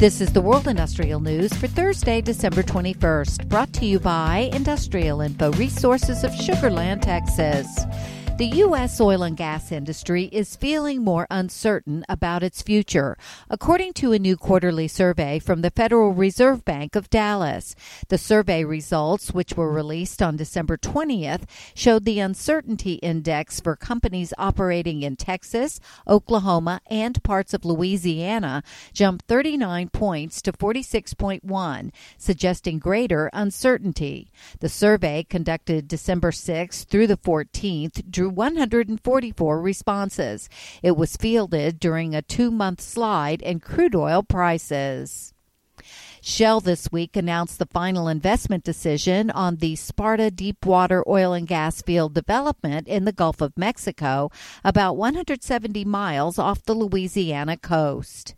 This is the World Industrial News for Thursday, December 21st, brought to you by Industrial Info Resources of Sugar Land, Texas. The U.S. oil and gas industry is feeling more uncertain about its future, according to a new quarterly survey from the Federal Reserve Bank of Dallas. The survey results, which were released on December 20th, showed the uncertainty index for companies operating in Texas, Oklahoma, and parts of Louisiana jumped 39 points to 46.1, suggesting greater uncertainty. The survey, conducted December 6th through the 14th, drew 144 responses. It was fielded during a two month slide in crude oil prices. Shell this week announced the final investment decision on the Sparta deepwater oil and gas field development in the Gulf of Mexico, about 170 miles off the Louisiana coast.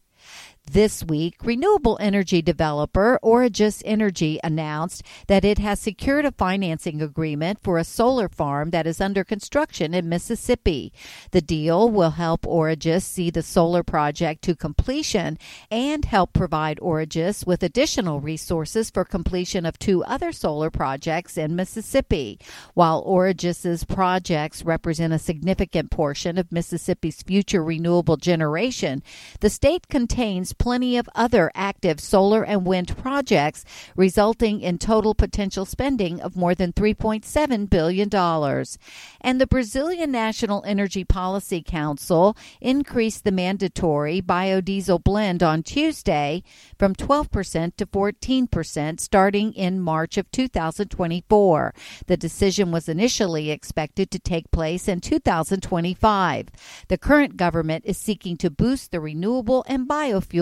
This week, renewable energy developer Origis Energy announced that it has secured a financing agreement for a solar farm that is under construction in Mississippi. The deal will help Origis see the solar project to completion and help provide Origis with additional resources for completion of two other solar projects in Mississippi. While Origis's projects represent a significant portion of Mississippi's future renewable generation, the state contains plenty of other active solar and wind projects, resulting in total potential spending of more than $3.7 billion. And the Brazilian National Energy Policy Council increased the mandatory biodiesel blend on Tuesday from 12% to 14% starting in March of 2024. The decision was initially expected to take place in 2025. The current government is seeking to boost the renewable and biofuel